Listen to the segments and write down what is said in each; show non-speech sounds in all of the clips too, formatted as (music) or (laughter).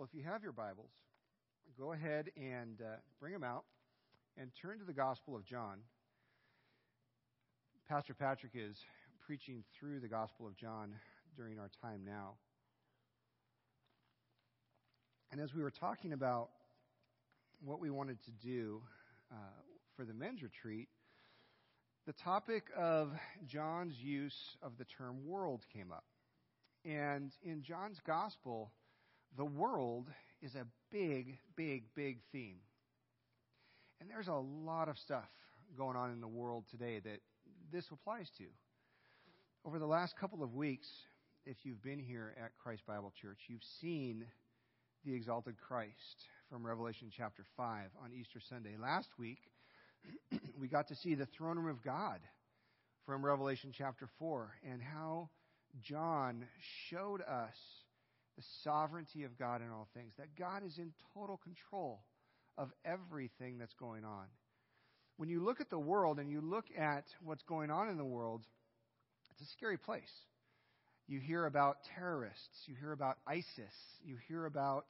Well, if you have your Bibles, go ahead and uh, bring them out and turn to the Gospel of John. Pastor Patrick is preaching through the Gospel of John during our time now. And as we were talking about what we wanted to do uh, for the men's retreat, the topic of John's use of the term world came up. And in John's Gospel, the world is a big, big, big theme. And there's a lot of stuff going on in the world today that this applies to. Over the last couple of weeks, if you've been here at Christ Bible Church, you've seen the exalted Christ from Revelation chapter 5 on Easter Sunday. Last week, (clears throat) we got to see the throne room of God from Revelation chapter 4 and how John showed us the sovereignty of God in all things, that God is in total control of everything that's going on. When you look at the world and you look at what's going on in the world, it's a scary place. You hear about terrorists, you hear about ISIS, you hear about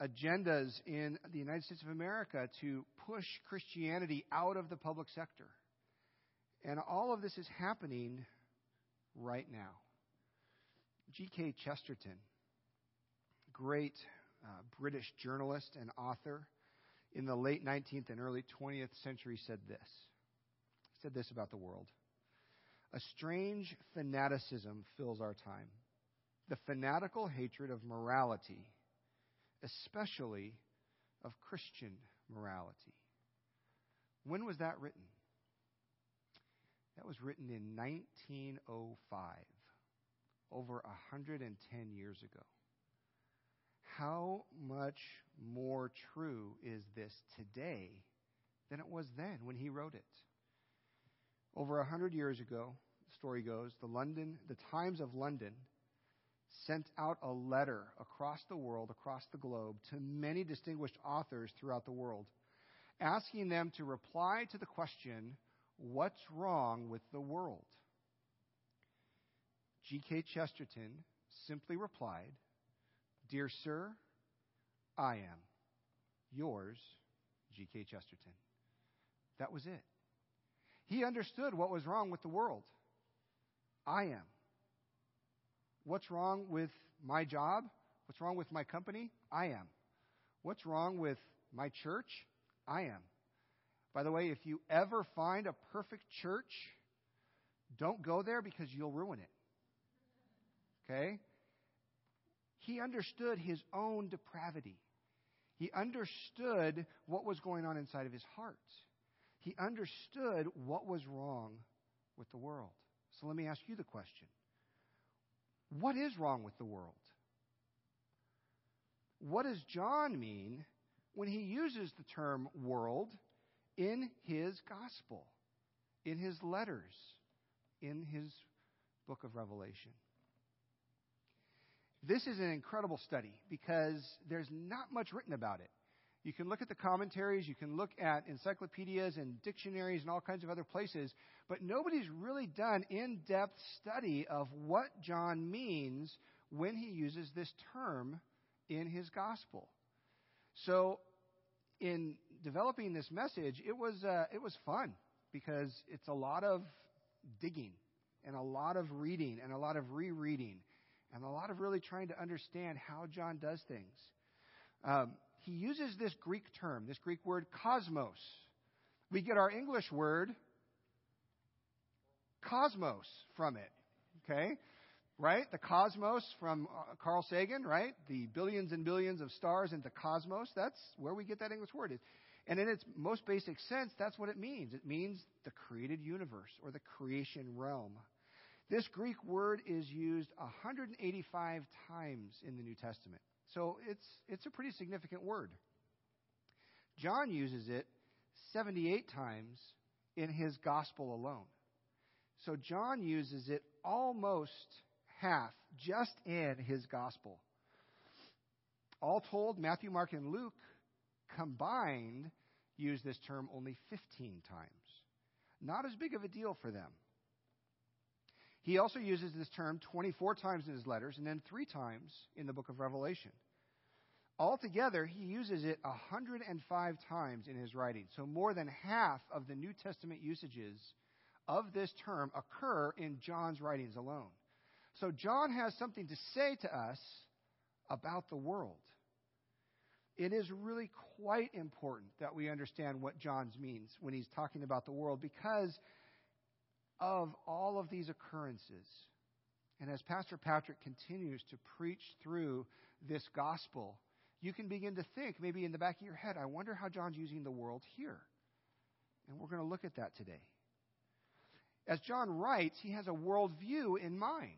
agendas in the United States of America to push Christianity out of the public sector. And all of this is happening right now. G.K. Chesterton, great uh, British journalist and author in the late 19th and early 20th century, said this. He said this about the world A strange fanaticism fills our time. The fanatical hatred of morality, especially of Christian morality. When was that written? That was written in 1905 over 110 years ago. How much more true is this today than it was then when he wrote it? Over 100 years ago, the story goes, the London, the Times of London sent out a letter across the world, across the globe, to many distinguished authors throughout the world, asking them to reply to the question, What's wrong with the world? G.K. Chesterton simply replied, Dear Sir, I am. Yours, G.K. Chesterton. That was it. He understood what was wrong with the world. I am. What's wrong with my job? What's wrong with my company? I am. What's wrong with my church? I am. By the way, if you ever find a perfect church, don't go there because you'll ruin it. Okay? He understood his own depravity. He understood what was going on inside of his heart. He understood what was wrong with the world. So let me ask you the question What is wrong with the world? What does John mean when he uses the term world in his gospel, in his letters, in his book of Revelation? This is an incredible study because there's not much written about it. You can look at the commentaries, you can look at encyclopedias and dictionaries and all kinds of other places, but nobody's really done in depth study of what John means when he uses this term in his gospel. So, in developing this message, it was, uh, it was fun because it's a lot of digging and a lot of reading and a lot of rereading and a lot of really trying to understand how John does things. Um, he uses this Greek term, this Greek word cosmos. We get our English word cosmos from it. Okay? Right? The cosmos from uh, Carl Sagan, right? The billions and billions of stars in the cosmos. That's where we get that English word. And in its most basic sense, that's what it means. It means the created universe or the creation realm. This Greek word is used 185 times in the New Testament. So it's, it's a pretty significant word. John uses it 78 times in his gospel alone. So John uses it almost half just in his gospel. All told, Matthew, Mark, and Luke combined use this term only 15 times. Not as big of a deal for them. He also uses this term 24 times in his letters and then three times in the book of Revelation. Altogether, he uses it 105 times in his writings. So more than half of the New Testament usages of this term occur in John's writings alone. So John has something to say to us about the world. It is really quite important that we understand what John means when he's talking about the world because of all of these occurrences. And as Pastor Patrick continues to preach through this gospel, you can begin to think, maybe in the back of your head, I wonder how John's using the world here. And we're going to look at that today. As John writes, he has a worldview in mind.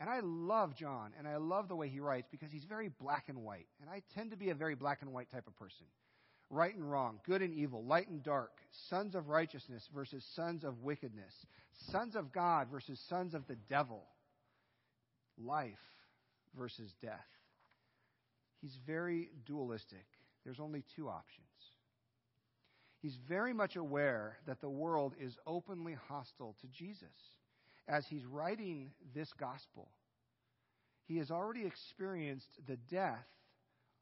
And I love John, and I love the way he writes because he's very black and white. And I tend to be a very black and white type of person. Right and wrong, good and evil, light and dark, sons of righteousness versus sons of wickedness, sons of God versus sons of the devil, life versus death. He's very dualistic. There's only two options. He's very much aware that the world is openly hostile to Jesus. As he's writing this gospel, he has already experienced the death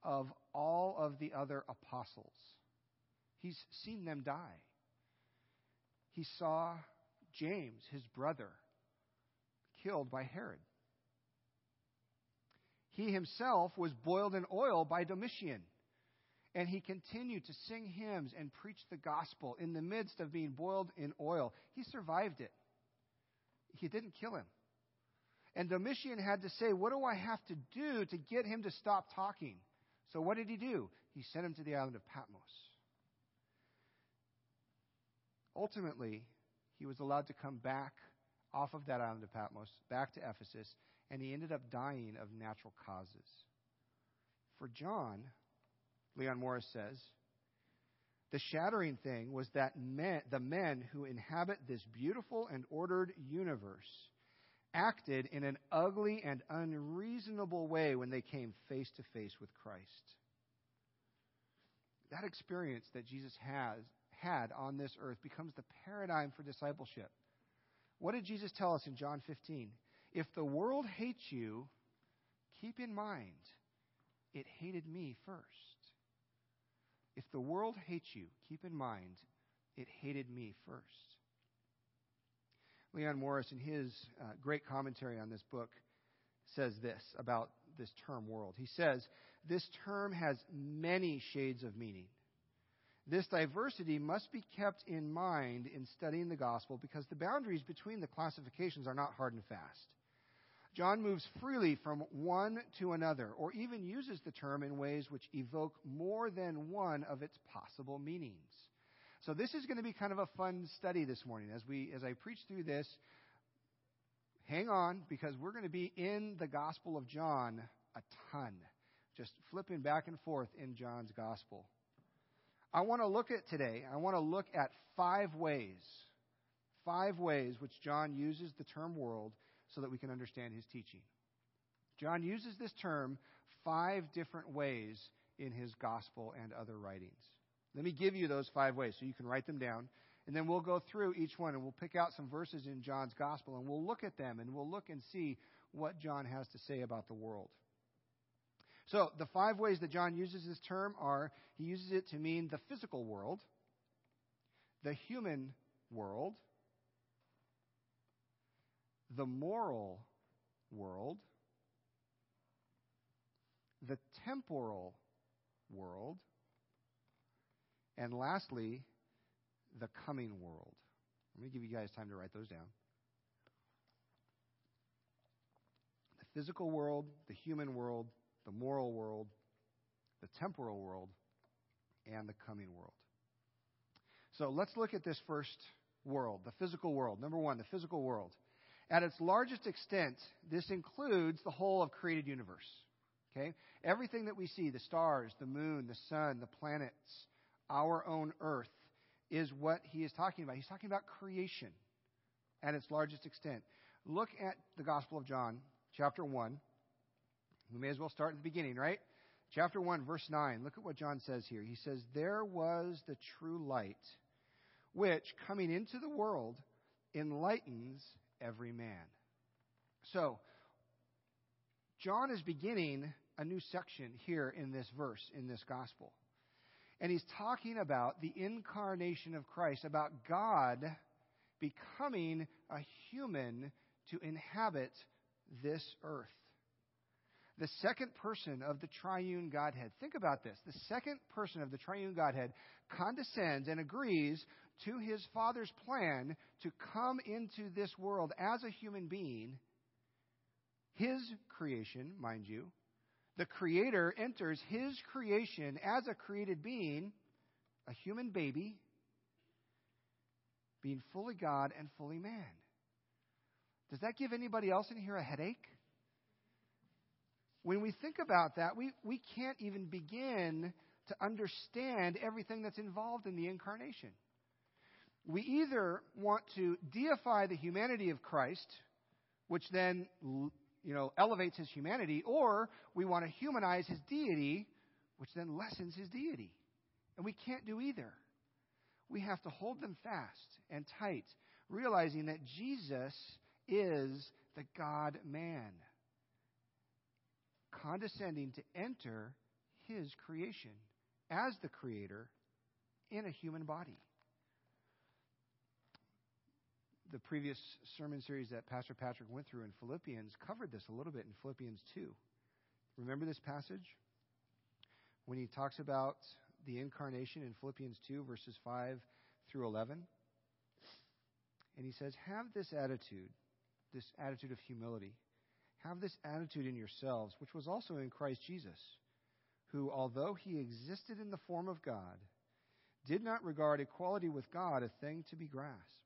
of all of the other apostles. He's seen them die. He saw James, his brother, killed by Herod. He himself was boiled in oil by Domitian. And he continued to sing hymns and preach the gospel in the midst of being boiled in oil. He survived it. He didn't kill him. And Domitian had to say, What do I have to do to get him to stop talking? So what did he do? He sent him to the island of Patmos. Ultimately, he was allowed to come back off of that island of Patmos, back to Ephesus, and he ended up dying of natural causes. For John, Leon Morris says, the shattering thing was that men, the men who inhabit this beautiful and ordered universe acted in an ugly and unreasonable way when they came face to face with Christ. That experience that Jesus has had on this earth becomes the paradigm for discipleship. What did Jesus tell us in John 15? If the world hates you, keep in mind it hated me first. If the world hates you, keep in mind it hated me first. Leon Morris, in his uh, great commentary on this book, says this about this term world. He says, This term has many shades of meaning. This diversity must be kept in mind in studying the gospel because the boundaries between the classifications are not hard and fast. John moves freely from one to another, or even uses the term in ways which evoke more than one of its possible meanings. So this is going to be kind of a fun study this morning as we as I preach through this. Hang on because we're going to be in the Gospel of John a ton. Just flipping back and forth in John's Gospel. I want to look at today, I want to look at five ways, five ways which John uses the term world so that we can understand his teaching. John uses this term five different ways in his gospel and other writings. Let me give you those five ways so you can write them down. And then we'll go through each one and we'll pick out some verses in John's gospel and we'll look at them and we'll look and see what John has to say about the world. So, the five ways that John uses this term are he uses it to mean the physical world, the human world, the moral world, the temporal world, and lastly, the coming world. Let me give you guys time to write those down. The physical world, the human world, the moral world, the temporal world, and the coming world. So let's look at this first world, the physical world. Number one, the physical world. At its largest extent, this includes the whole of created universe. Okay? Everything that we see, the stars, the moon, the sun, the planets, our own earth, is what he is talking about. He's talking about creation at its largest extent. Look at the Gospel of John, chapter 1. We may as well start at the beginning, right? Chapter 1, verse 9. Look at what John says here. He says, There was the true light, which, coming into the world, enlightens every man. So, John is beginning a new section here in this verse, in this gospel. And he's talking about the incarnation of Christ, about God becoming a human to inhabit this earth. The second person of the triune Godhead. Think about this. The second person of the triune Godhead condescends and agrees to his Father's plan to come into this world as a human being, his creation, mind you. The Creator enters his creation as a created being, a human baby, being fully God and fully man. Does that give anybody else in here a headache? When we think about that, we, we can't even begin to understand everything that's involved in the incarnation. We either want to deify the humanity of Christ, which then you know, elevates his humanity, or we want to humanize his deity, which then lessens his deity. And we can't do either. We have to hold them fast and tight, realizing that Jesus is the God man, condescending to enter his creation as the creator in a human body. The previous sermon series that Pastor Patrick went through in Philippians covered this a little bit in Philippians 2. Remember this passage? When he talks about the incarnation in Philippians 2, verses 5 through 11. And he says, Have this attitude, this attitude of humility. Have this attitude in yourselves, which was also in Christ Jesus who, although he existed in the form of God, did not regard equality with God a thing to be grasped,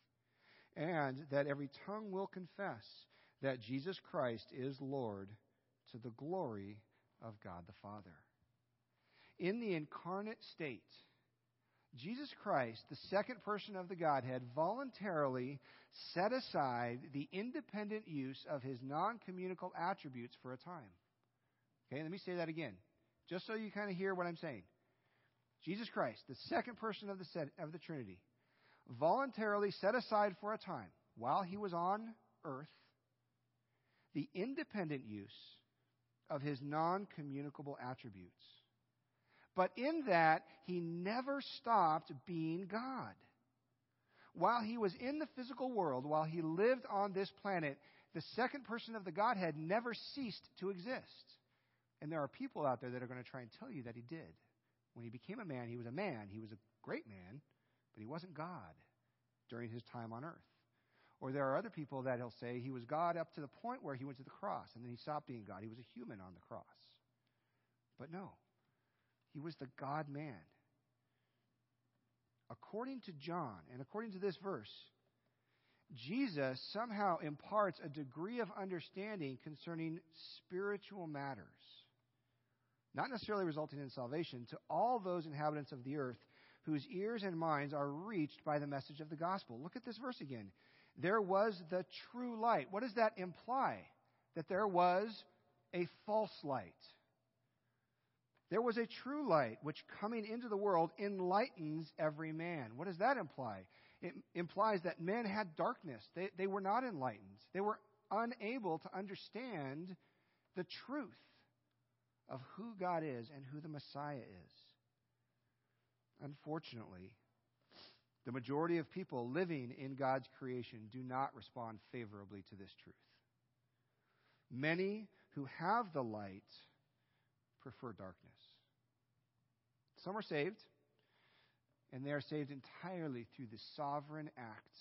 and that every tongue will confess that Jesus Christ is Lord to the glory of God the Father. In the incarnate state, Jesus Christ, the second person of the Godhead, voluntarily set aside the independent use of his non communicable attributes for a time. Okay, let me say that again, just so you kind of hear what I'm saying. Jesus Christ, the second person of the, set, of the Trinity, voluntarily set aside for a time, while he was on earth, the independent use of his non communicable attributes. But in that, he never stopped being God. While he was in the physical world, while he lived on this planet, the second person of the Godhead never ceased to exist. And there are people out there that are going to try and tell you that he did. When he became a man, he was a man. He was a great man, but he wasn't God during his time on earth. Or there are other people that he'll say he was God up to the point where he went to the cross, and then he stopped being God. He was a human on the cross. But no, he was the God man. According to John, and according to this verse, Jesus somehow imparts a degree of understanding concerning spiritual matters, not necessarily resulting in salvation, to all those inhabitants of the earth whose ears and minds are reached by the message of the gospel. Look at this verse again. There was the true light. What does that imply? That there was a false light. There was a true light which coming into the world enlightens every man. What does that imply? It implies that men had darkness. They, they were not enlightened. They were unable to understand the truth of who God is and who the Messiah is. Unfortunately, the majority of people living in God's creation do not respond favorably to this truth. Many who have the light prefer darkness. Some are saved, and they are saved entirely through the sovereign act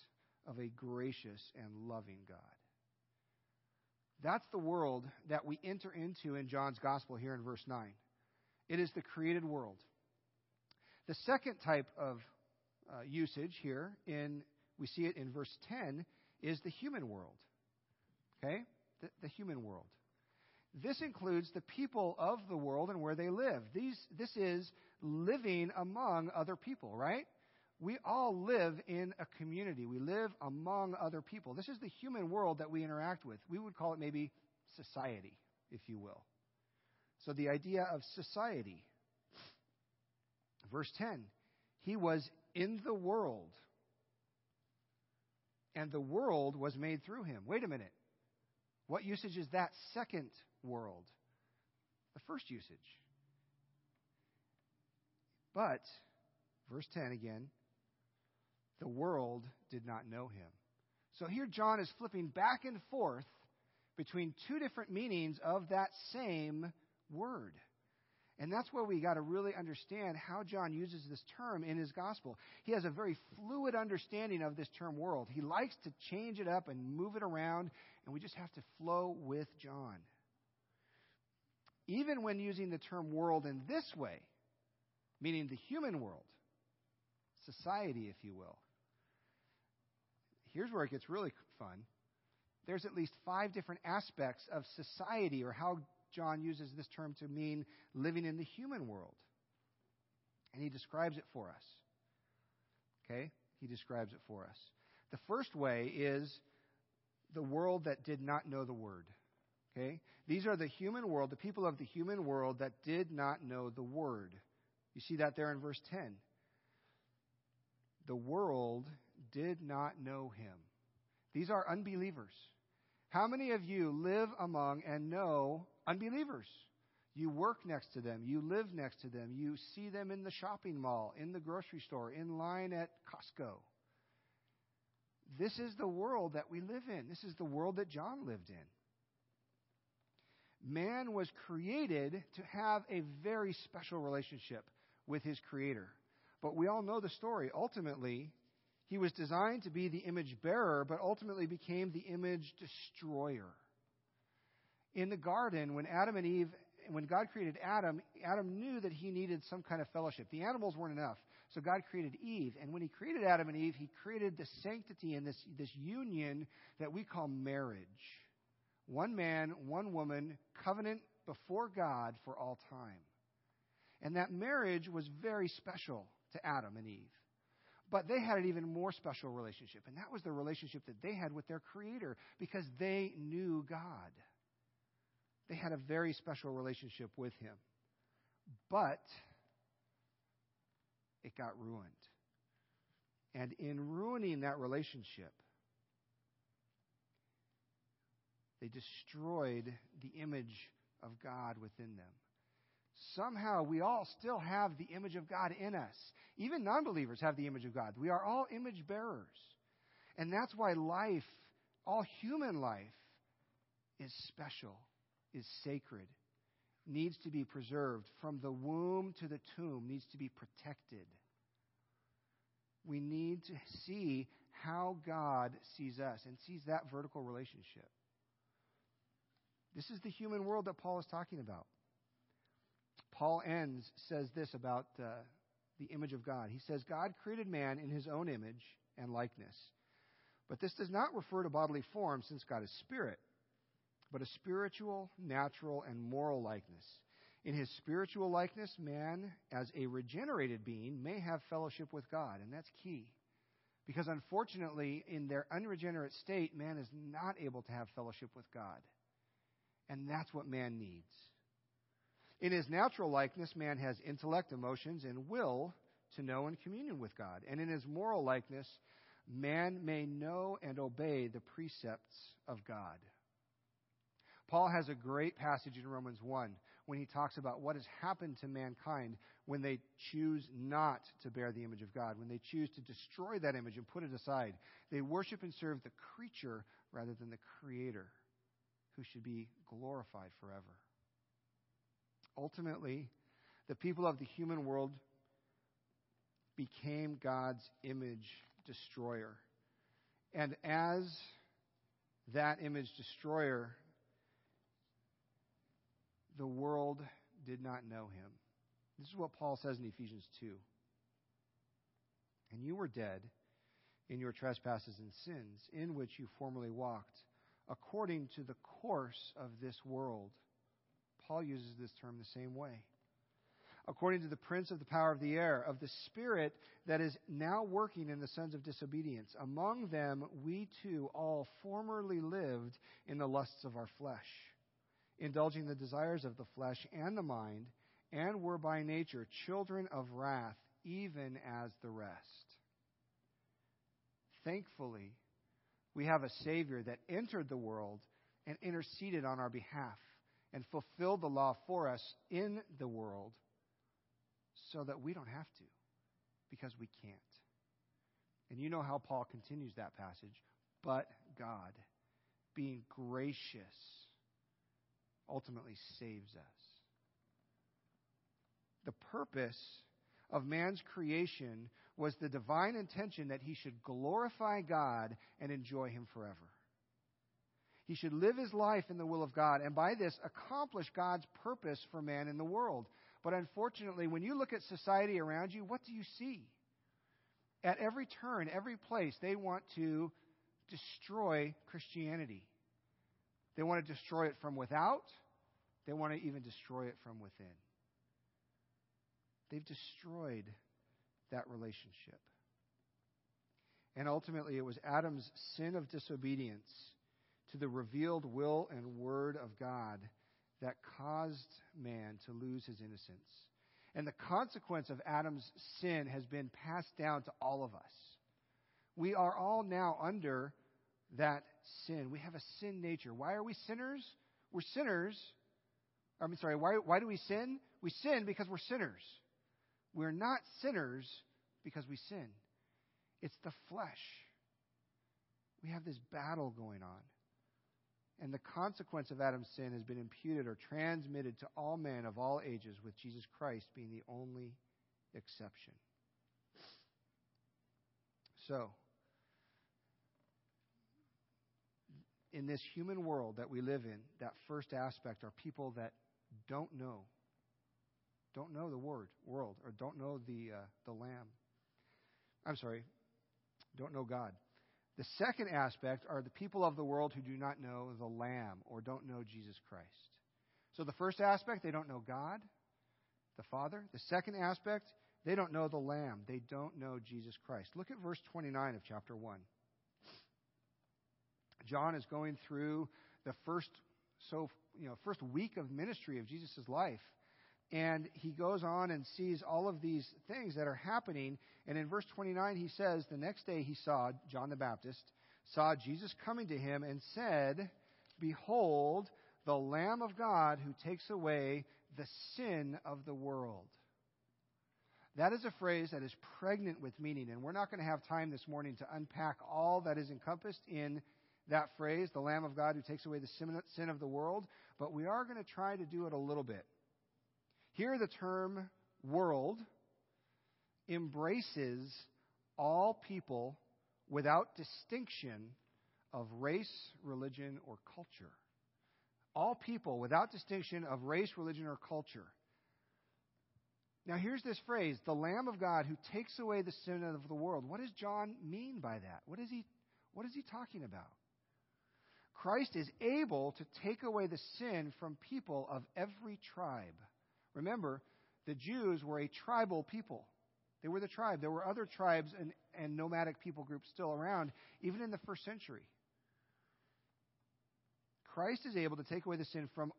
of a gracious and loving God. That's the world that we enter into in John's gospel here in verse 9. It is the created world. The second type of uh, usage here in we see it in verse 10 is the human world. Okay? the, the human world. This includes the people of the world and where they live. These, this is living among other people, right? We all live in a community. We live among other people. This is the human world that we interact with. We would call it maybe society, if you will. So the idea of society. Verse 10 He was in the world, and the world was made through him. Wait a minute. What usage is that second world? The first usage. But, verse 10 again, the world did not know him. So here John is flipping back and forth between two different meanings of that same word. And that's where we got to really understand how John uses this term in his gospel. He has a very fluid understanding of this term world. He likes to change it up and move it around, and we just have to flow with John. Even when using the term world in this way, meaning the human world, society, if you will, here's where it gets really fun. There's at least five different aspects of society or how John uses this term to mean living in the human world. And he describes it for us. Okay? He describes it for us. The first way is the world that did not know the word. Okay? These are the human world, the people of the human world that did not know the word. You see that there in verse 10. The world did not know him. These are unbelievers. How many of you live among and know unbelievers? You work next to them. You live next to them. You see them in the shopping mall, in the grocery store, in line at Costco. This is the world that we live in. This is the world that John lived in. Man was created to have a very special relationship with his Creator. But we all know the story. Ultimately, he was designed to be the image bearer, but ultimately became the image destroyer. In the garden, when Adam and Eve, when God created Adam, Adam knew that he needed some kind of fellowship. The animals weren't enough. So God created Eve. And when he created Adam and Eve, he created the sanctity and this, this union that we call marriage. One man, one woman, covenant before God for all time. And that marriage was very special to Adam and Eve. But they had an even more special relationship, and that was the relationship that they had with their Creator because they knew God. They had a very special relationship with Him. But it got ruined. And in ruining that relationship, they destroyed the image of God within them somehow we all still have the image of God in us. Even non believers have the image of God. We are all image bearers. And that's why life, all human life, is special, is sacred, needs to be preserved. From the womb to the tomb, needs to be protected. We need to see how God sees us and sees that vertical relationship. This is the human world that Paul is talking about. Paul Enns, says this about uh, the image of God. He says, God created man in his own image and likeness. But this does not refer to bodily form, since God is spirit, but a spiritual, natural, and moral likeness. In his spiritual likeness, man, as a regenerated being, may have fellowship with God, and that's key. Because unfortunately, in their unregenerate state, man is not able to have fellowship with God. And that's what man needs. In his natural likeness, man has intellect, emotions, and will to know and communion with God. And in his moral likeness, man may know and obey the precepts of God. Paul has a great passage in Romans 1 when he talks about what has happened to mankind when they choose not to bear the image of God, when they choose to destroy that image and put it aside. They worship and serve the creature rather than the creator, who should be glorified forever. Ultimately, the people of the human world became God's image destroyer. And as that image destroyer, the world did not know him. This is what Paul says in Ephesians 2. And you were dead in your trespasses and sins, in which you formerly walked according to the course of this world. Paul uses this term the same way. According to the prince of the power of the air, of the spirit that is now working in the sons of disobedience. Among them we too all formerly lived in the lusts of our flesh, indulging the desires of the flesh and the mind, and were by nature children of wrath, even as the rest. Thankfully, we have a Savior that entered the world and interceded on our behalf and fulfilled the law for us in the world so that we don't have to because we can't. And you know how Paul continues that passage. But God, being gracious, ultimately saves us. The purpose of man's creation was the divine intention that he should glorify God and enjoy him forever. He should live his life in the will of God and by this accomplish God's purpose for man in the world. But unfortunately, when you look at society around you, what do you see? At every turn, every place, they want to destroy Christianity. They want to destroy it from without, they want to even destroy it from within. They've destroyed that relationship. And ultimately, it was Adam's sin of disobedience to the revealed will and word of God that caused man to lose his innocence. And the consequence of Adam's sin has been passed down to all of us. We are all now under that sin. We have a sin nature. Why are we sinners? We're sinners. I'm sorry, why, why do we sin? We sin because we're sinners. We're not sinners because we sin. It's the flesh. We have this battle going on. And the consequence of Adam's sin has been imputed or transmitted to all men of all ages, with Jesus Christ being the only exception. So, in this human world that we live in, that first aspect are people that don't know don't know the word world or don't know the uh, the lamb. I'm sorry don't know god. The second aspect are the people of the world who do not know the lamb or don't know jesus christ. So the first aspect they don't know god the father. The second aspect they don't know the lamb. They don't know jesus christ. Look at verse 29 of chapter 1 john is going through the first so you know first week of ministry of jesus' life and he goes on and sees all of these things that are happening. And in verse 29, he says, The next day he saw, John the Baptist, saw Jesus coming to him and said, Behold, the Lamb of God who takes away the sin of the world. That is a phrase that is pregnant with meaning, and we're not going to have time this morning to unpack all that is encompassed in that phrase, the Lamb of God who takes away the sin of the world, but we are going to try to do it a little bit. Here, the term world embraces all people without distinction of race, religion, or culture. All people without distinction of race, religion, or culture. Now, here's this phrase the Lamb of God who takes away the sin of the world. What does John mean by that? What is he, what is he talking about? Christ is able to take away the sin from people of every tribe. Remember, the Jews were a tribal people. They were the tribe. There were other tribes and, and nomadic people groups still around, even in the first century. Christ is able to take away the sin from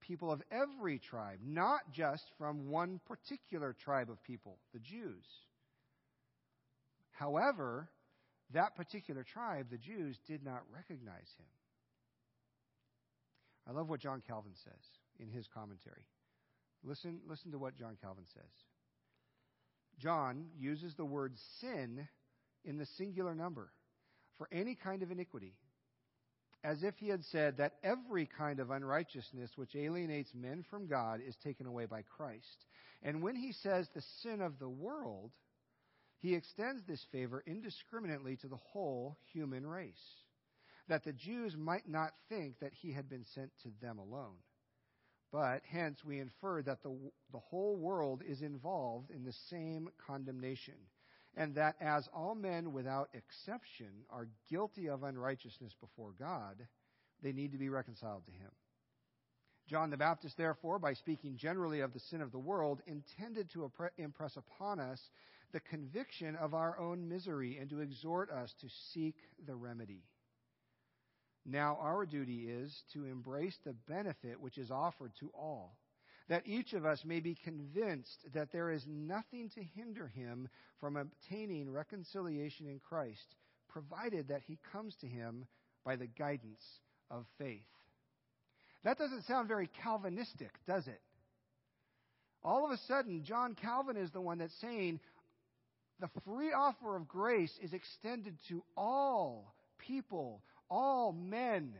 people of every tribe, not just from one particular tribe of people, the Jews. However, that particular tribe, the Jews, did not recognize him. I love what John Calvin says in his commentary. Listen, listen to what John Calvin says. John uses the word sin in the singular number for any kind of iniquity, as if he had said that every kind of unrighteousness which alienates men from God is taken away by Christ. And when he says the sin of the world, he extends this favor indiscriminately to the whole human race, that the Jews might not think that he had been sent to them alone. But hence we infer that the, the whole world is involved in the same condemnation, and that as all men without exception are guilty of unrighteousness before God, they need to be reconciled to him. John the Baptist, therefore, by speaking generally of the sin of the world, intended to impress upon us the conviction of our own misery and to exhort us to seek the remedy. Now, our duty is to embrace the benefit which is offered to all, that each of us may be convinced that there is nothing to hinder him from obtaining reconciliation in Christ, provided that he comes to him by the guidance of faith. That doesn't sound very Calvinistic, does it? All of a sudden, John Calvin is the one that's saying the free offer of grace is extended to all people, all men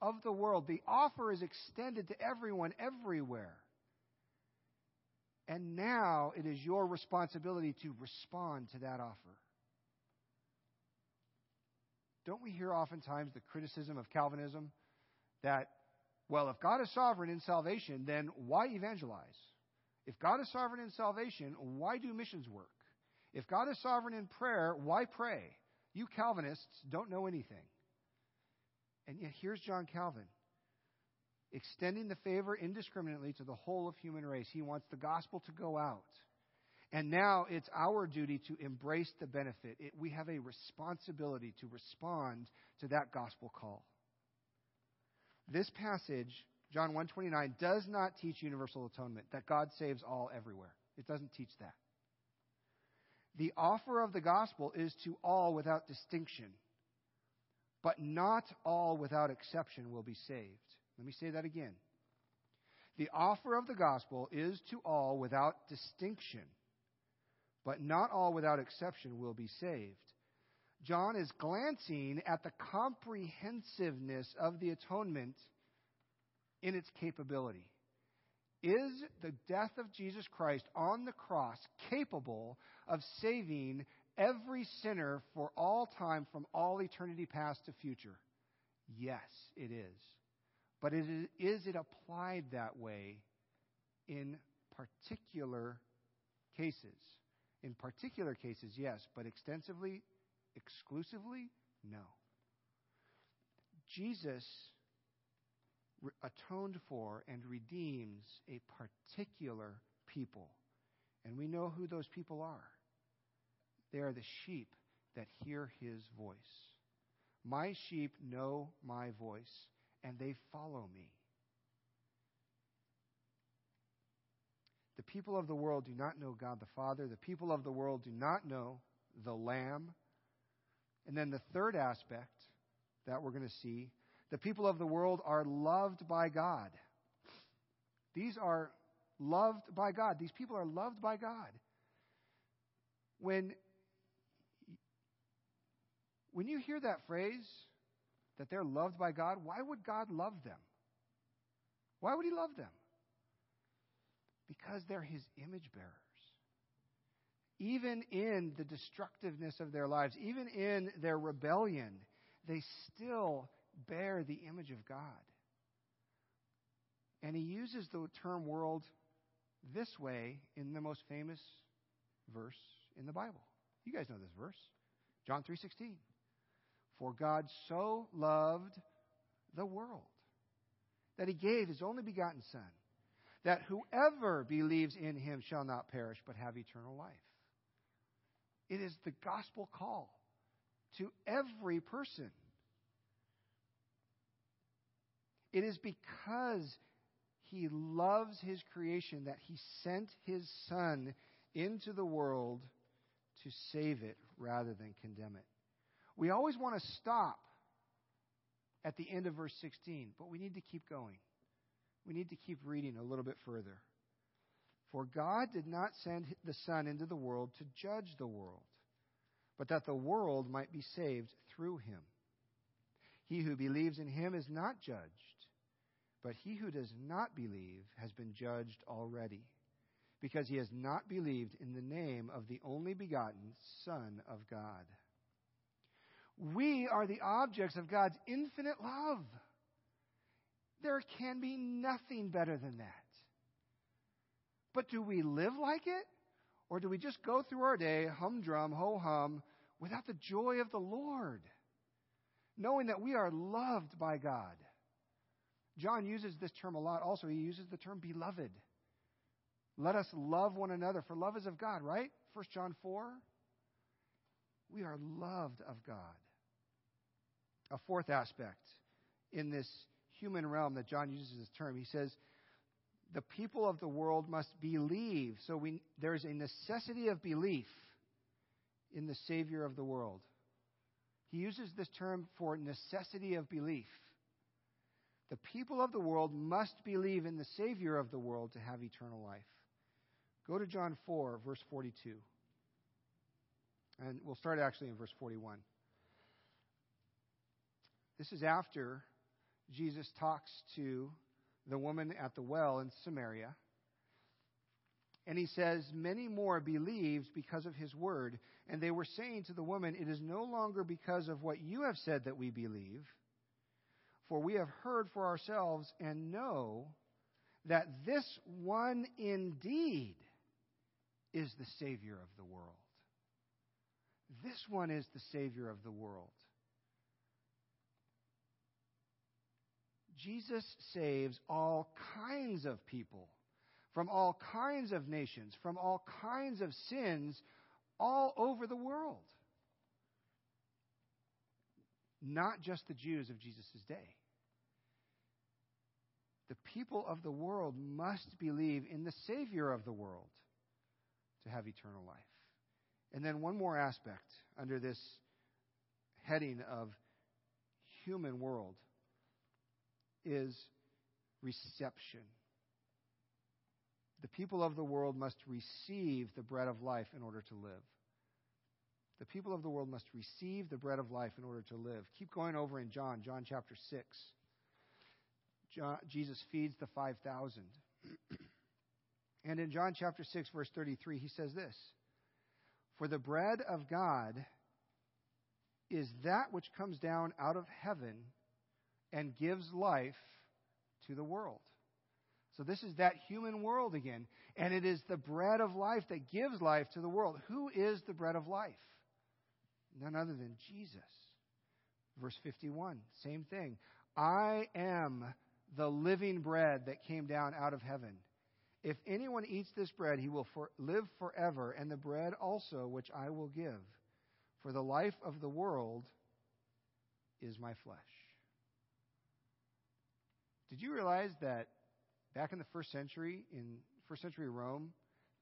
of the world. The offer is extended to everyone, everywhere. And now it is your responsibility to respond to that offer. Don't we hear oftentimes the criticism of Calvinism that, well, if God is sovereign in salvation, then why evangelize? If God is sovereign in salvation, why do missions work? If God is sovereign in prayer, why pray? You Calvinists don't know anything. And yet, here's John Calvin extending the favor indiscriminately to the whole of human race. He wants the gospel to go out. And now it's our duty to embrace the benefit. It, we have a responsibility to respond to that gospel call. This passage, John 129, does not teach universal atonement, that God saves all everywhere. It doesn't teach that. The offer of the gospel is to all without distinction, but not all without exception will be saved. Let me say that again. The offer of the gospel is to all without distinction but not all without exception will be saved. John is glancing at the comprehensiveness of the atonement in its capability. Is the death of Jesus Christ on the cross capable of saving every sinner for all time from all eternity past to future? Yes, it is. But is it applied that way in particular cases? In particular cases, yes, but extensively, exclusively, no. Jesus atoned for and redeems a particular people. And we know who those people are. They are the sheep that hear his voice. My sheep know my voice, and they follow me. The people of the world do not know God the Father. The people of the world do not know the Lamb. And then the third aspect that we're going to see the people of the world are loved by God. These are loved by God. These people are loved by God. When, when you hear that phrase, that they're loved by God, why would God love them? Why would He love them? Because they're his image bearers. Even in the destructiveness of their lives, even in their rebellion, they still bear the image of God. And he uses the term world this way in the most famous verse in the Bible. You guys know this verse. John 3:16. For God so loved the world that he gave his only begotten son that whoever believes in him shall not perish but have eternal life. It is the gospel call to every person. It is because he loves his creation that he sent his son into the world to save it rather than condemn it. We always want to stop at the end of verse 16, but we need to keep going we need to keep reading a little bit further. For God did not send the Son into the world to judge the world, but that the world might be saved through him. He who believes in him is not judged, but he who does not believe has been judged already, because he has not believed in the name of the only begotten Son of God. We are the objects of God's infinite love. There can be nothing better than that. But do we live like it? Or do we just go through our day, humdrum, ho hum, without the joy of the Lord? knowing that we are loved by God. John uses this term a lot also. He uses the term beloved. Let us love one another, for love is of God, right? 1 John 4. We are loved of God. A fourth aspect in this human realm that John uses this term, he says, the people of the world must believe. So we, there's a necessity of belief in the Savior of the world. He uses this term for necessity of belief. The people of the world must believe in the Savior of the world to have eternal life. Go to John 4, verse 42. And we'll start actually in verse 41. This is after Jesus talks to the woman at the well in Samaria. And he says, Many more believed because of his word. And they were saying to the woman, It is no longer because of what you have said that we believe, for we have heard for ourselves and know that this one indeed is the Savior of the world. This one is the Savior of the world. Jesus saves all kinds of people from all kinds of nations, from all kinds of sins all over the world. Not just the Jews of Jesus' day. The people of the world must believe in the Savior of the world to have eternal life. And then one more aspect under this heading of human world is reception. The people of the world must receive the bread of life in order to live. The people of the world must receive the bread of life in order to live. Keep going over in John, John chapter 6. John, Jesus feeds the 5,000. (clears throat) and in John chapter 6, verse 33, he says this For the bread of God is that which comes down out of heaven and gives life to the world. So, this is that human world again. And it is the bread of life that gives life to the world. Who is the bread of life? None other than Jesus. Verse 51, same thing. I am the living bread that came down out of heaven. If anyone eats this bread, he will for, live forever, and the bread also which I will give. For the life of the world is my flesh. Did you realize that back in the first century, in first century Rome,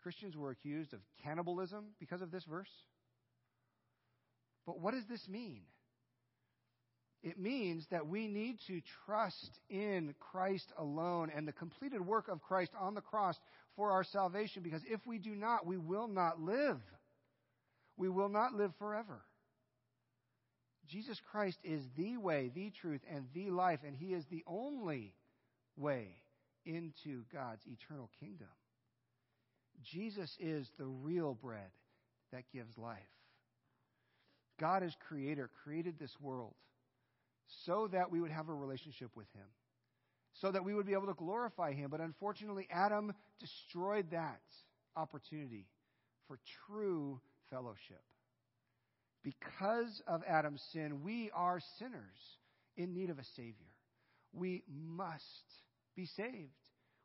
Christians were accused of cannibalism because of this verse? But what does this mean? It means that we need to trust in Christ alone and the completed work of Christ on the cross for our salvation, because if we do not, we will not live. We will not live forever. Jesus Christ is the way, the truth, and the life, and He is the only way into God's eternal kingdom. Jesus is the real bread that gives life. God, as creator, created this world so that we would have a relationship with Him, so that we would be able to glorify Him. But unfortunately, Adam destroyed that opportunity for true fellowship. Because of Adam's sin, we are sinners in need of a Savior. We must be saved.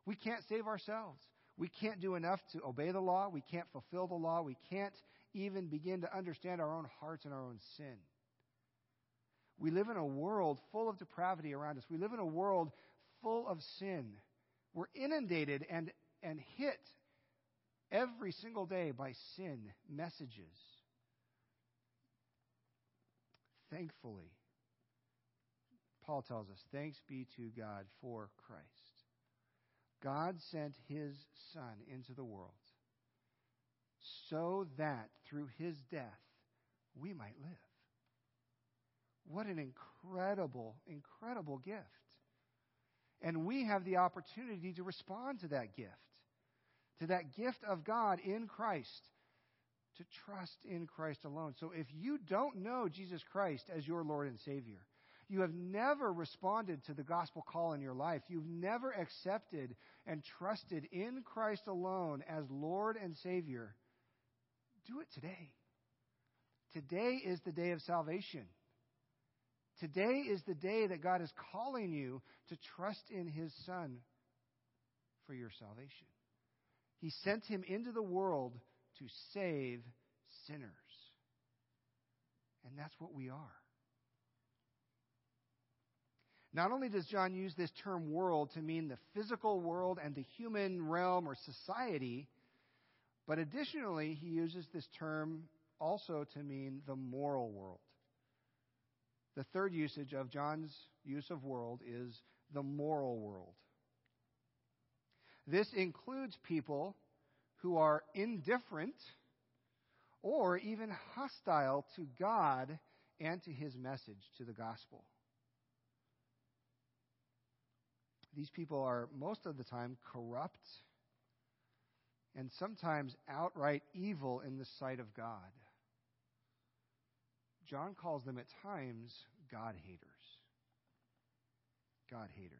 We can't save ourselves. We can't do enough to obey the law. We can't fulfill the law. We can't even begin to understand our own hearts and our own sin. We live in a world full of depravity around us. We live in a world full of sin. We're inundated and, and hit every single day by sin messages. Thankfully, Paul tells us, thanks be to God for Christ. God sent his Son into the world so that through his death we might live. What an incredible, incredible gift. And we have the opportunity to respond to that gift, to that gift of God in Christ, to trust in Christ alone. So if you don't know Jesus Christ as your Lord and Savior, you have never responded to the gospel call in your life. You've never accepted and trusted in Christ alone as Lord and Savior. Do it today. Today is the day of salvation. Today is the day that God is calling you to trust in His Son for your salvation. He sent Him into the world to save sinners. And that's what we are. Not only does John use this term world to mean the physical world and the human realm or society, but additionally, he uses this term also to mean the moral world. The third usage of John's use of world is the moral world. This includes people who are indifferent or even hostile to God and to his message, to the gospel. These people are most of the time corrupt and sometimes outright evil in the sight of God. John calls them at times God haters. God haters.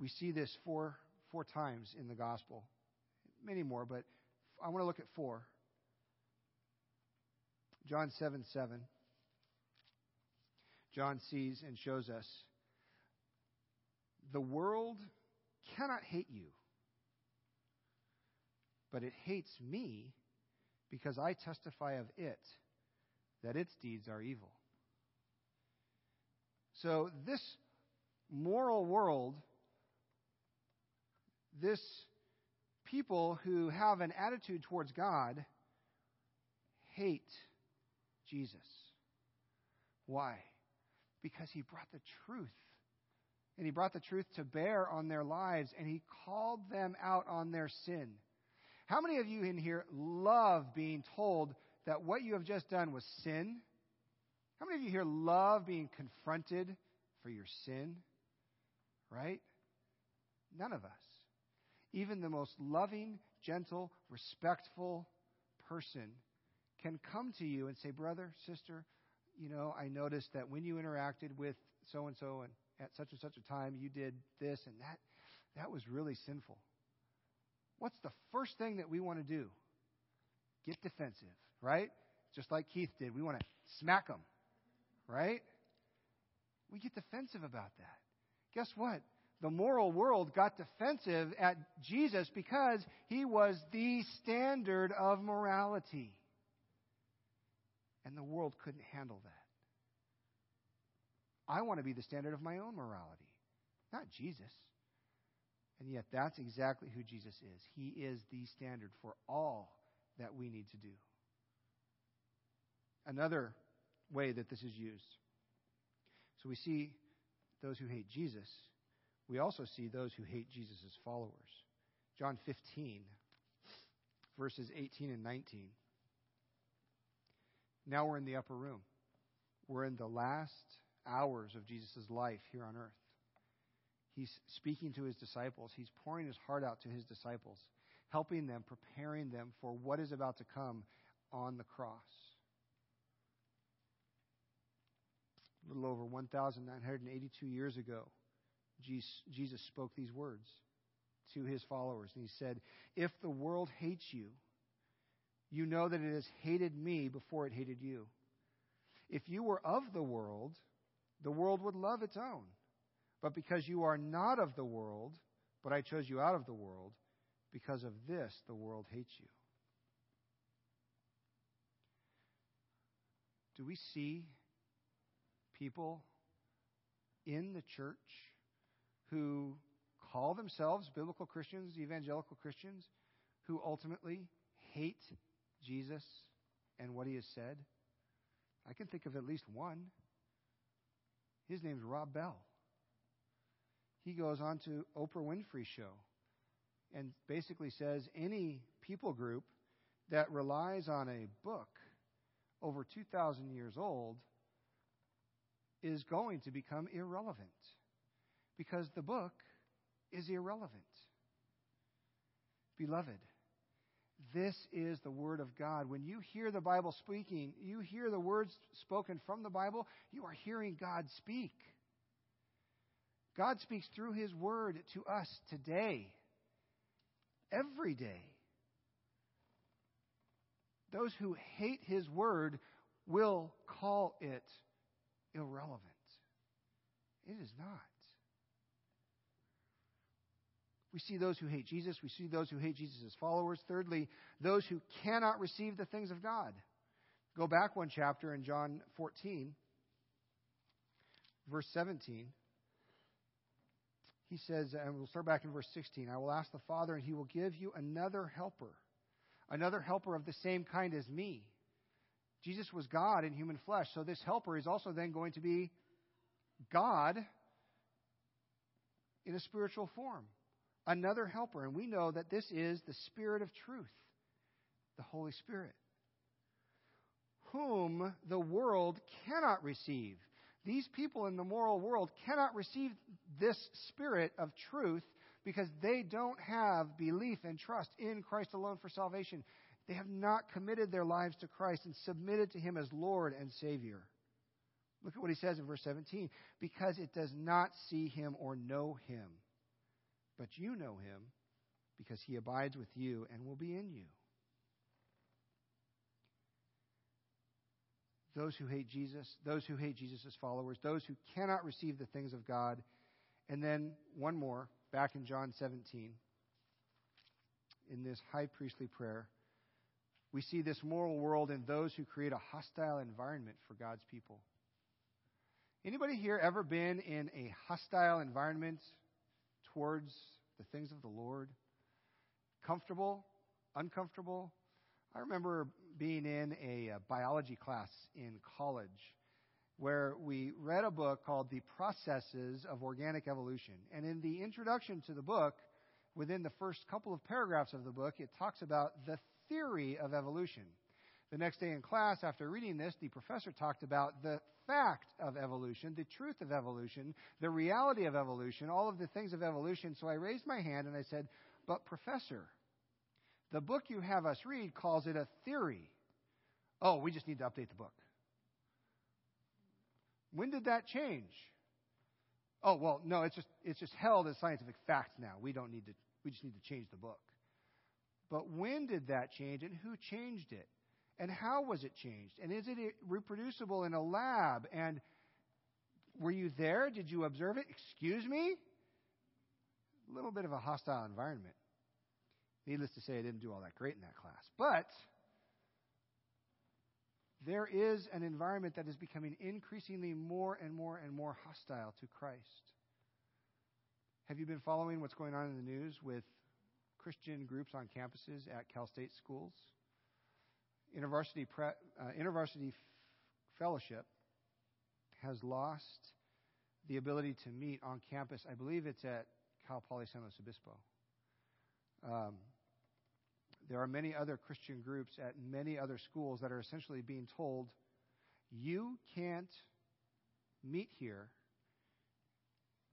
We see this four, four times in the gospel. Many more, but I want to look at four. John 7 7. John sees and shows us the world cannot hate you, but it hates me because I testify of it that its deeds are evil. So, this moral world, this people who have an attitude towards God, hate Jesus. Why? Because he brought the truth. And he brought the truth to bear on their lives, and he called them out on their sin. How many of you in here love being told that what you have just done was sin? How many of you here love being confronted for your sin? Right? None of us. Even the most loving, gentle, respectful person can come to you and say, Brother, sister, you know, I noticed that when you interacted with so and so and at such and such a time, you did this and that. That was really sinful. What's the first thing that we want to do? Get defensive, right? Just like Keith did. We want to smack them, right? We get defensive about that. Guess what? The moral world got defensive at Jesus because he was the standard of morality. And the world couldn't handle that. I want to be the standard of my own morality, not Jesus. And yet, that's exactly who Jesus is. He is the standard for all that we need to do. Another way that this is used. So we see those who hate Jesus. We also see those who hate Jesus' followers. John 15, verses 18 and 19. Now we're in the upper room. We're in the last hours of Jesus' life here on earth. He's speaking to his disciples. He's pouring his heart out to his disciples, helping them, preparing them for what is about to come on the cross. A little over 1,982 years ago, Jesus spoke these words to his followers. And he said, If the world hates you, you know that it has hated me before it hated you. If you were of the world, the world would love its own. But because you are not of the world, but I chose you out of the world, because of this the world hates you. Do we see people in the church who call themselves biblical Christians, evangelical Christians, who ultimately hate Jesus and what he has said? I can think of at least one. His name's Rob Bell he goes on to Oprah Winfrey show and basically says any people group that relies on a book over 2,000 years old is going to become irrelevant because the book is irrelevant. Beloved, this is the Word of God. When you hear the Bible speaking, you hear the words spoken from the Bible, you are hearing God speak. God speaks through His Word to us today, every day. Those who hate His Word will call it irrelevant. It is not. We see those who hate Jesus. We see those who hate Jesus' followers. Thirdly, those who cannot receive the things of God. Go back one chapter in John 14, verse 17. He says, and we'll start back in verse 16 I will ask the Father, and he will give you another helper, another helper of the same kind as me. Jesus was God in human flesh, so this helper is also then going to be God in a spiritual form. Another helper. And we know that this is the Spirit of truth, the Holy Spirit, whom the world cannot receive. These people in the moral world cannot receive this Spirit of truth because they don't have belief and trust in Christ alone for salvation. They have not committed their lives to Christ and submitted to Him as Lord and Savior. Look at what he says in verse 17. Because it does not see him or know him. But you know him because he abides with you and will be in you. Those who hate Jesus, those who hate Jesus' followers, those who cannot receive the things of God. And then one more, back in John 17, in this high priestly prayer, we see this moral world in those who create a hostile environment for God's people. Anybody here ever been in a hostile environment towards the things of the Lord? Comfortable? Uncomfortable? I remember being in a, a biology class in college where we read a book called The Processes of Organic Evolution. And in the introduction to the book, within the first couple of paragraphs of the book, it talks about the theory of evolution. The next day in class, after reading this, the professor talked about the fact of evolution, the truth of evolution, the reality of evolution, all of the things of evolution. So I raised my hand and I said, But, professor, the book you have us read calls it a theory. Oh, we just need to update the book. When did that change? Oh, well, no, it's just, it's just held as scientific facts now. We don't need to, we just need to change the book. But when did that change and who changed it? And how was it changed? And is it reproducible in a lab? And were you there? Did you observe it? Excuse me? A little bit of a hostile environment. Needless to say, I didn't do all that great in that class. But there is an environment that is becoming increasingly more and more and more hostile to Christ. Have you been following what's going on in the news with Christian groups on campuses at Cal State schools? InterVarsity, Pre, uh, InterVarsity Fellowship has lost the ability to meet on campus. I believe it's at Cal Poly San Luis Obispo. Um, there are many other Christian groups at many other schools that are essentially being told, you can't meet here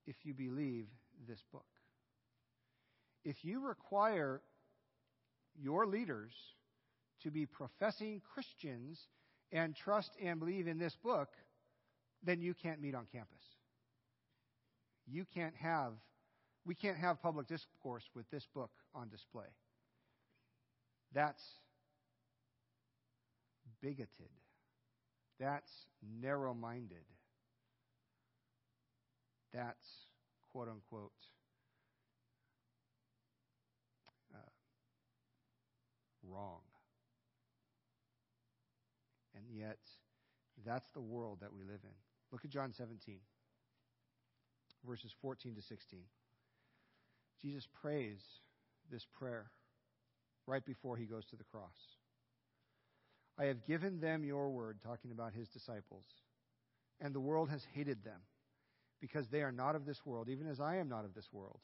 if you believe this book. If you require your leaders to be professing Christians and trust and believe in this book, then you can't meet on campus. You can't have, we can't have public discourse with this book on display. That's bigoted. That's narrow minded. That's quote unquote uh, wrong. Yet, that's the world that we live in. Look at John 17, verses 14 to 16. Jesus prays this prayer right before he goes to the cross. I have given them your word, talking about his disciples, and the world has hated them because they are not of this world, even as I am not of this world.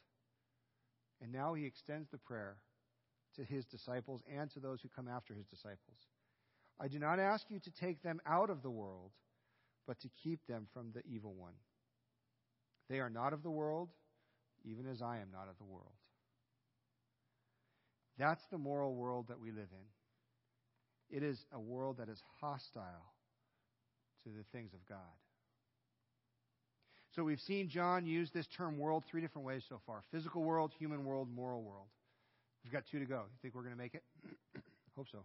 And now he extends the prayer to his disciples and to those who come after his disciples. I do not ask you to take them out of the world, but to keep them from the evil one. They are not of the world, even as I am not of the world. That's the moral world that we live in. It is a world that is hostile to the things of God. So we've seen John use this term world three different ways so far physical world, human world, moral world. We've got two to go. You think we're going to make it? (clears throat) Hope so.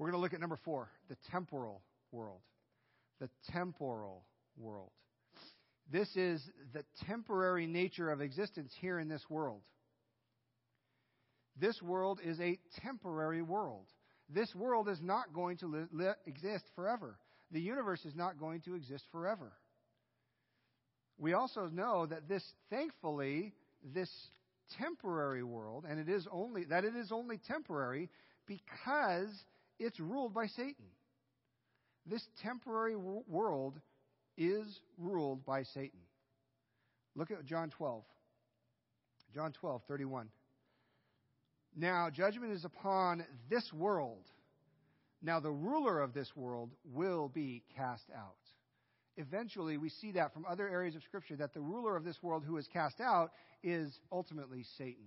We're going to look at number four, the temporal world. The temporal world. This is the temporary nature of existence here in this world. This world is a temporary world. This world is not going to li- li- exist forever. The universe is not going to exist forever. We also know that this, thankfully, this temporary world, and it is only that it is only temporary because it's ruled by Satan. This temporary world is ruled by Satan. Look at John 12. John 12, 31. Now, judgment is upon this world. Now, the ruler of this world will be cast out. Eventually, we see that from other areas of Scripture that the ruler of this world who is cast out is ultimately Satan.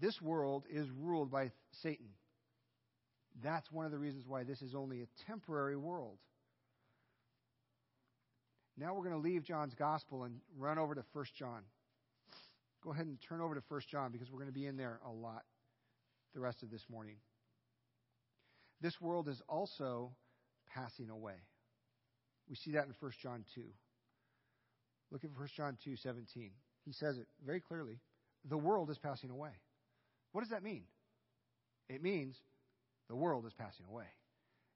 This world is ruled by Satan. That's one of the reasons why this is only a temporary world. Now we're going to leave John's gospel and run over to 1 John. Go ahead and turn over to 1 John because we're going to be in there a lot the rest of this morning. This world is also passing away. We see that in 1 John 2. Look at 1 John 2 17. He says it very clearly. The world is passing away. What does that mean? It means the world is passing away.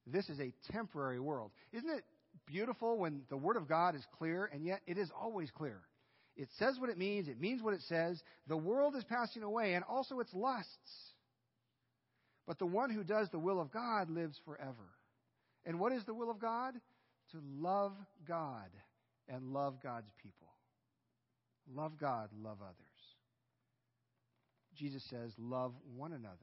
This is a temporary world. Isn't it beautiful when the Word of God is clear, and yet it is always clear? It says what it means, it means what it says. The world is passing away, and also its lusts. But the one who does the will of God lives forever. And what is the will of God? To love God and love God's people. Love God, love others. Jesus says, love one another.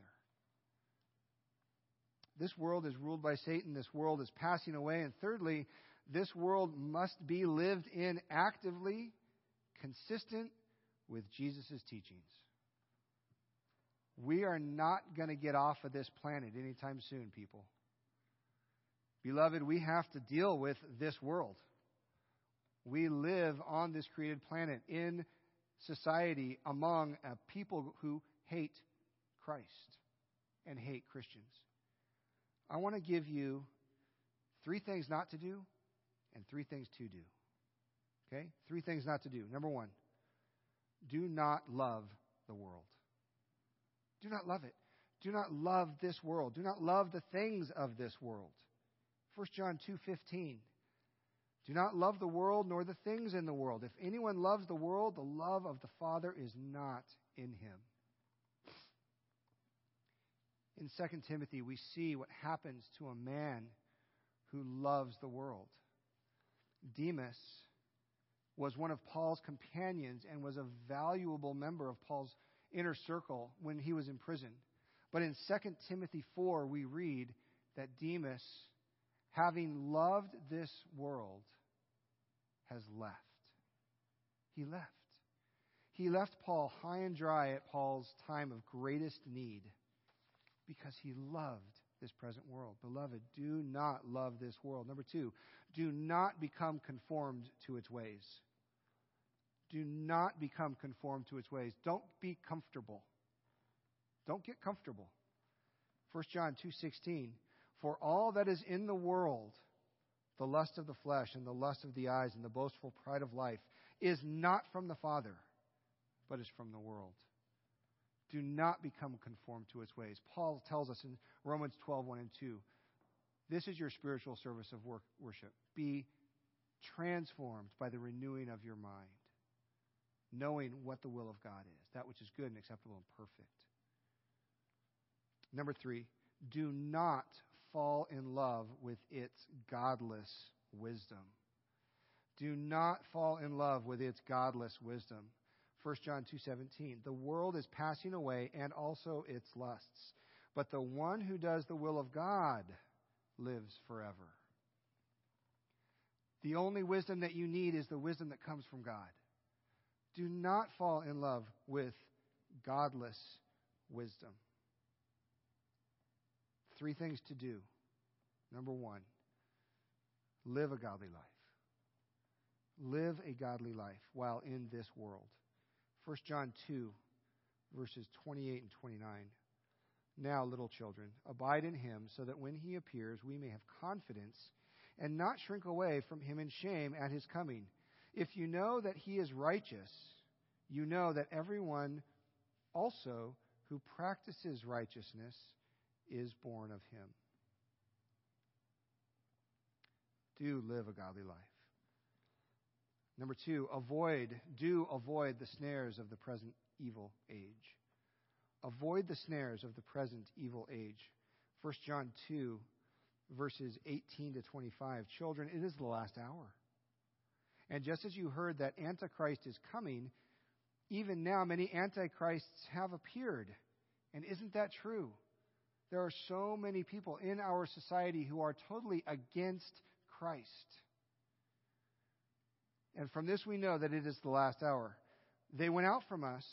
This world is ruled by Satan. This world is passing away. And thirdly, this world must be lived in actively, consistent with Jesus' teachings. We are not going to get off of this planet anytime soon, people. Beloved, we have to deal with this world. We live on this created planet in society among a people who hate Christ and hate Christians. I want to give you three things not to do and three things to do. Okay? Three things not to do. Number one, do not love the world. Do not love it. Do not love this world. Do not love the things of this world. 1 John 2:15 Do not love the world nor the things in the world. If anyone loves the world, the love of the Father is not in him. In 2 Timothy, we see what happens to a man who loves the world. Demas was one of Paul's companions and was a valuable member of Paul's inner circle when he was in prison. But in 2 Timothy 4, we read that Demas, having loved this world, has left. He left. He left Paul high and dry at Paul's time of greatest need because he loved this present world. Beloved, do not love this world. Number two, do not become conformed to its ways. Do not become conformed to its ways. Don't be comfortable. Don't get comfortable. 1 John 2:16 For all that is in the world, the lust of the flesh and the lust of the eyes and the boastful pride of life is not from the Father, but is from the world. Do not become conformed to its ways. Paul tells us in Romans 12, 1 and 2, this is your spiritual service of work, worship. Be transformed by the renewing of your mind, knowing what the will of God is, that which is good and acceptable and perfect. Number three, do not fall in love with its godless wisdom. Do not fall in love with its godless wisdom. 1 John 2:17 The world is passing away and also its lusts but the one who does the will of God lives forever. The only wisdom that you need is the wisdom that comes from God. Do not fall in love with godless wisdom. Three things to do. Number 1 live a godly life. Live a godly life while in this world 1 John 2, verses 28 and 29. Now, little children, abide in him, so that when he appears, we may have confidence and not shrink away from him in shame at his coming. If you know that he is righteous, you know that everyone also who practices righteousness is born of him. Do live a godly life. Number two, avoid, do avoid the snares of the present evil age. Avoid the snares of the present evil age. 1 John 2, verses 18 to 25. Children, it is the last hour. And just as you heard that Antichrist is coming, even now many Antichrists have appeared. And isn't that true? There are so many people in our society who are totally against Christ. And from this we know that it is the last hour. They went out from us,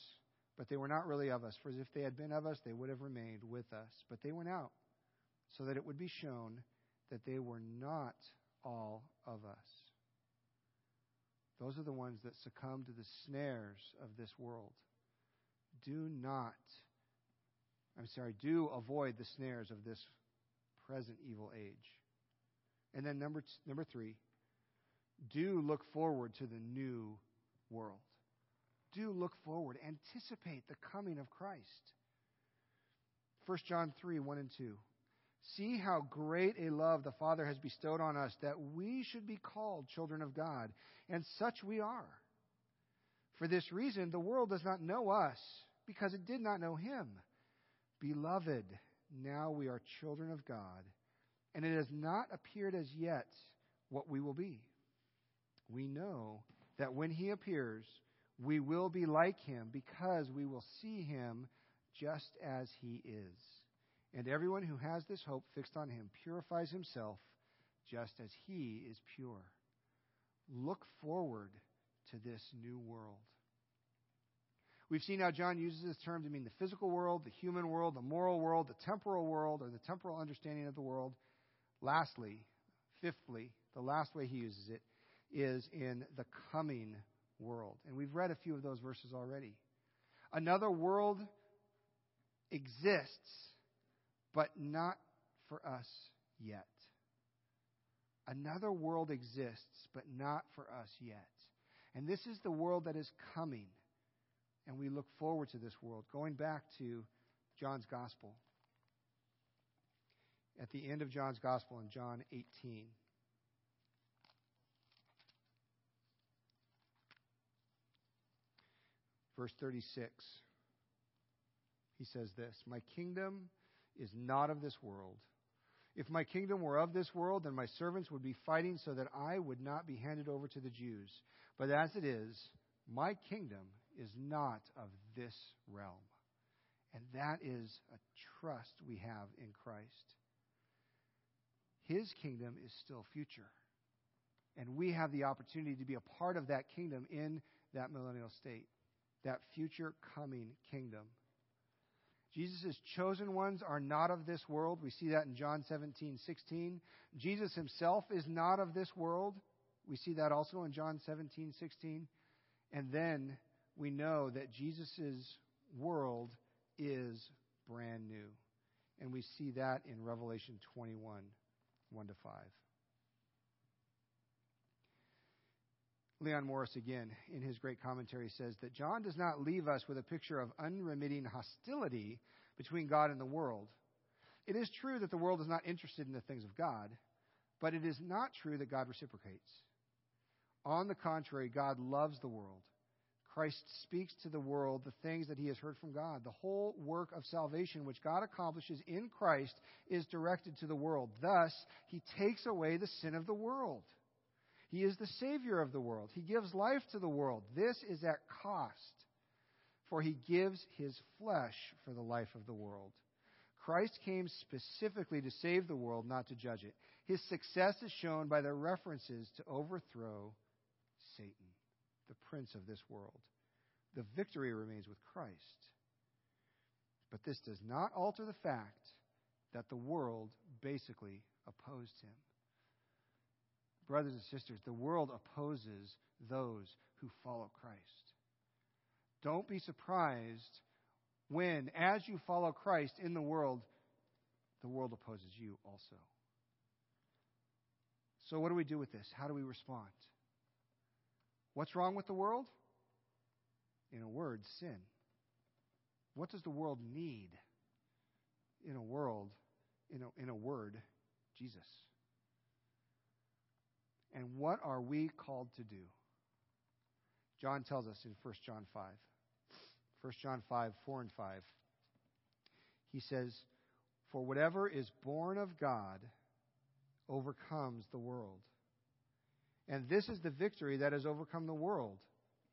but they were not really of us. For if they had been of us, they would have remained with us. But they went out so that it would be shown that they were not all of us. Those are the ones that succumb to the snares of this world. Do not, I'm sorry, do avoid the snares of this present evil age. And then number, t- number three, do look forward to the new world do look forward, anticipate the coming of Christ. 1 John 3 1 and 2. See how great a love the Father has bestowed on us that we should be called children of God, and such we are. For this reason, the world does not know us because it did not know Him. Beloved, now we are children of God, and it has not appeared as yet what we will be. We know that when He appears, we will be like him because we will see him just as he is. And everyone who has this hope fixed on him purifies himself just as he is pure. Look forward to this new world. We've seen how John uses this term to mean the physical world, the human world, the moral world, the temporal world, or the temporal understanding of the world. Lastly, fifthly, the last way he uses it is in the coming world. And we've read a few of those verses already. Another world exists, but not for us yet. Another world exists, but not for us yet. And this is the world that is coming. And we look forward to this world. Going back to John's Gospel. At the end of John's Gospel in John 18. Verse 36. He says this My kingdom is not of this world. If my kingdom were of this world, then my servants would be fighting so that I would not be handed over to the Jews. But as it is, my kingdom is not of this realm. And that is a trust we have in Christ. His kingdom is still future. And we have the opportunity to be a part of that kingdom in that millennial state that future coming kingdom. Jesus' chosen ones are not of this world. We see that in John 17, 16. Jesus himself is not of this world. We see that also in John 17, 16. And then we know that Jesus' world is brand new. And we see that in Revelation 21, 1 to 5. Leon Morris, again, in his great commentary, says that John does not leave us with a picture of unremitting hostility between God and the world. It is true that the world is not interested in the things of God, but it is not true that God reciprocates. On the contrary, God loves the world. Christ speaks to the world the things that he has heard from God. The whole work of salvation which God accomplishes in Christ is directed to the world. Thus, he takes away the sin of the world. He is the Savior of the world. He gives life to the world. This is at cost, for he gives his flesh for the life of the world. Christ came specifically to save the world, not to judge it. His success is shown by the references to overthrow Satan, the prince of this world. The victory remains with Christ. But this does not alter the fact that the world basically opposed him brothers and sisters, the world opposes those who follow Christ. Don't be surprised when, as you follow Christ in the world, the world opposes you also. So, what do we do with this? How do we respond? What's wrong with the world? In a word, sin. What does the world need? In a world, in a, in a word, Jesus. And what are we called to do? John tells us in 1 John 5. 1 John 5, 4 and 5. He says, For whatever is born of God overcomes the world. And this is the victory that has overcome the world,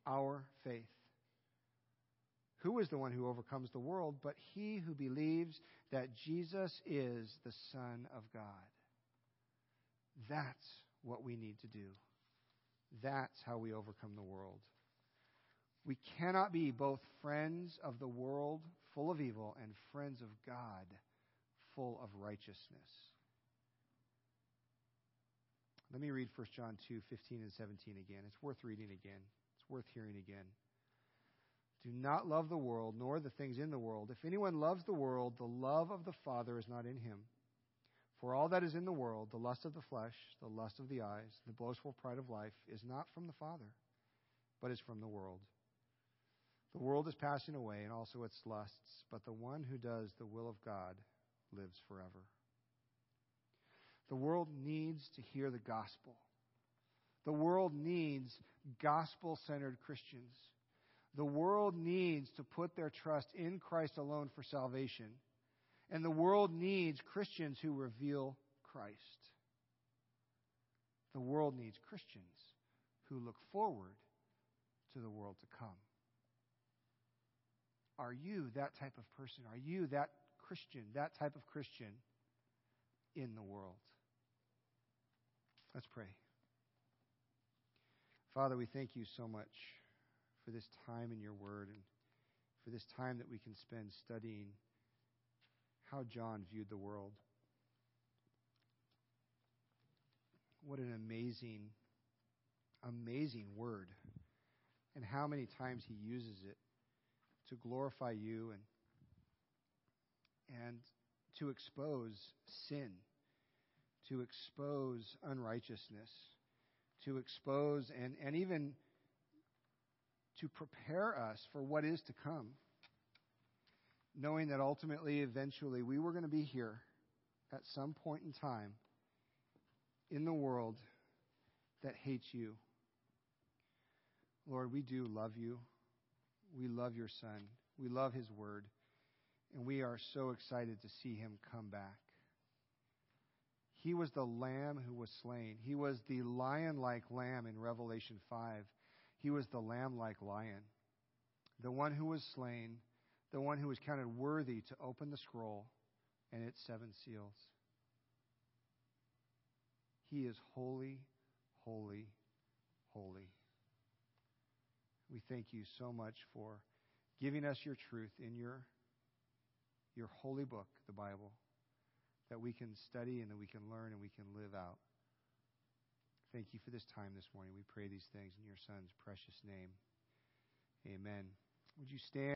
our faith. Who is the one who overcomes the world but he who believes that Jesus is the Son of God? That's what we need to do. That's how we overcome the world. We cannot be both friends of the world, full of evil, and friends of God, full of righteousness. Let me read 1 John 2 15 and 17 again. It's worth reading again, it's worth hearing again. Do not love the world, nor the things in the world. If anyone loves the world, the love of the Father is not in him. For all that is in the world, the lust of the flesh, the lust of the eyes, the boastful pride of life, is not from the Father, but is from the world. The world is passing away, and also its lusts, but the one who does the will of God lives forever. The world needs to hear the gospel. The world needs gospel centered Christians. The world needs to put their trust in Christ alone for salvation. And the world needs Christians who reveal Christ. The world needs Christians who look forward to the world to come. Are you that type of person? Are you that Christian, that type of Christian in the world? Let's pray. Father, we thank you so much for this time in your word and for this time that we can spend studying how John viewed the world. What an amazing, amazing word. And how many times he uses it to glorify you and and to expose sin, to expose unrighteousness, to expose and, and even to prepare us for what is to come, knowing that ultimately, eventually, we were going to be here at some point in time in the world that hates you. Lord, we do love you. We love your Son. We love his word. And we are so excited to see him come back. He was the lamb who was slain. He was the lion like lamb in Revelation 5 he was the lamb like lion, the one who was slain, the one who was counted worthy to open the scroll and its seven seals. He is holy, holy, holy. We thank you so much for giving us your truth in your, your holy book, the Bible, that we can study and that we can learn and we can live out. Thank you for this time this morning. We pray these things in your Son's precious name. Amen. Would you stand?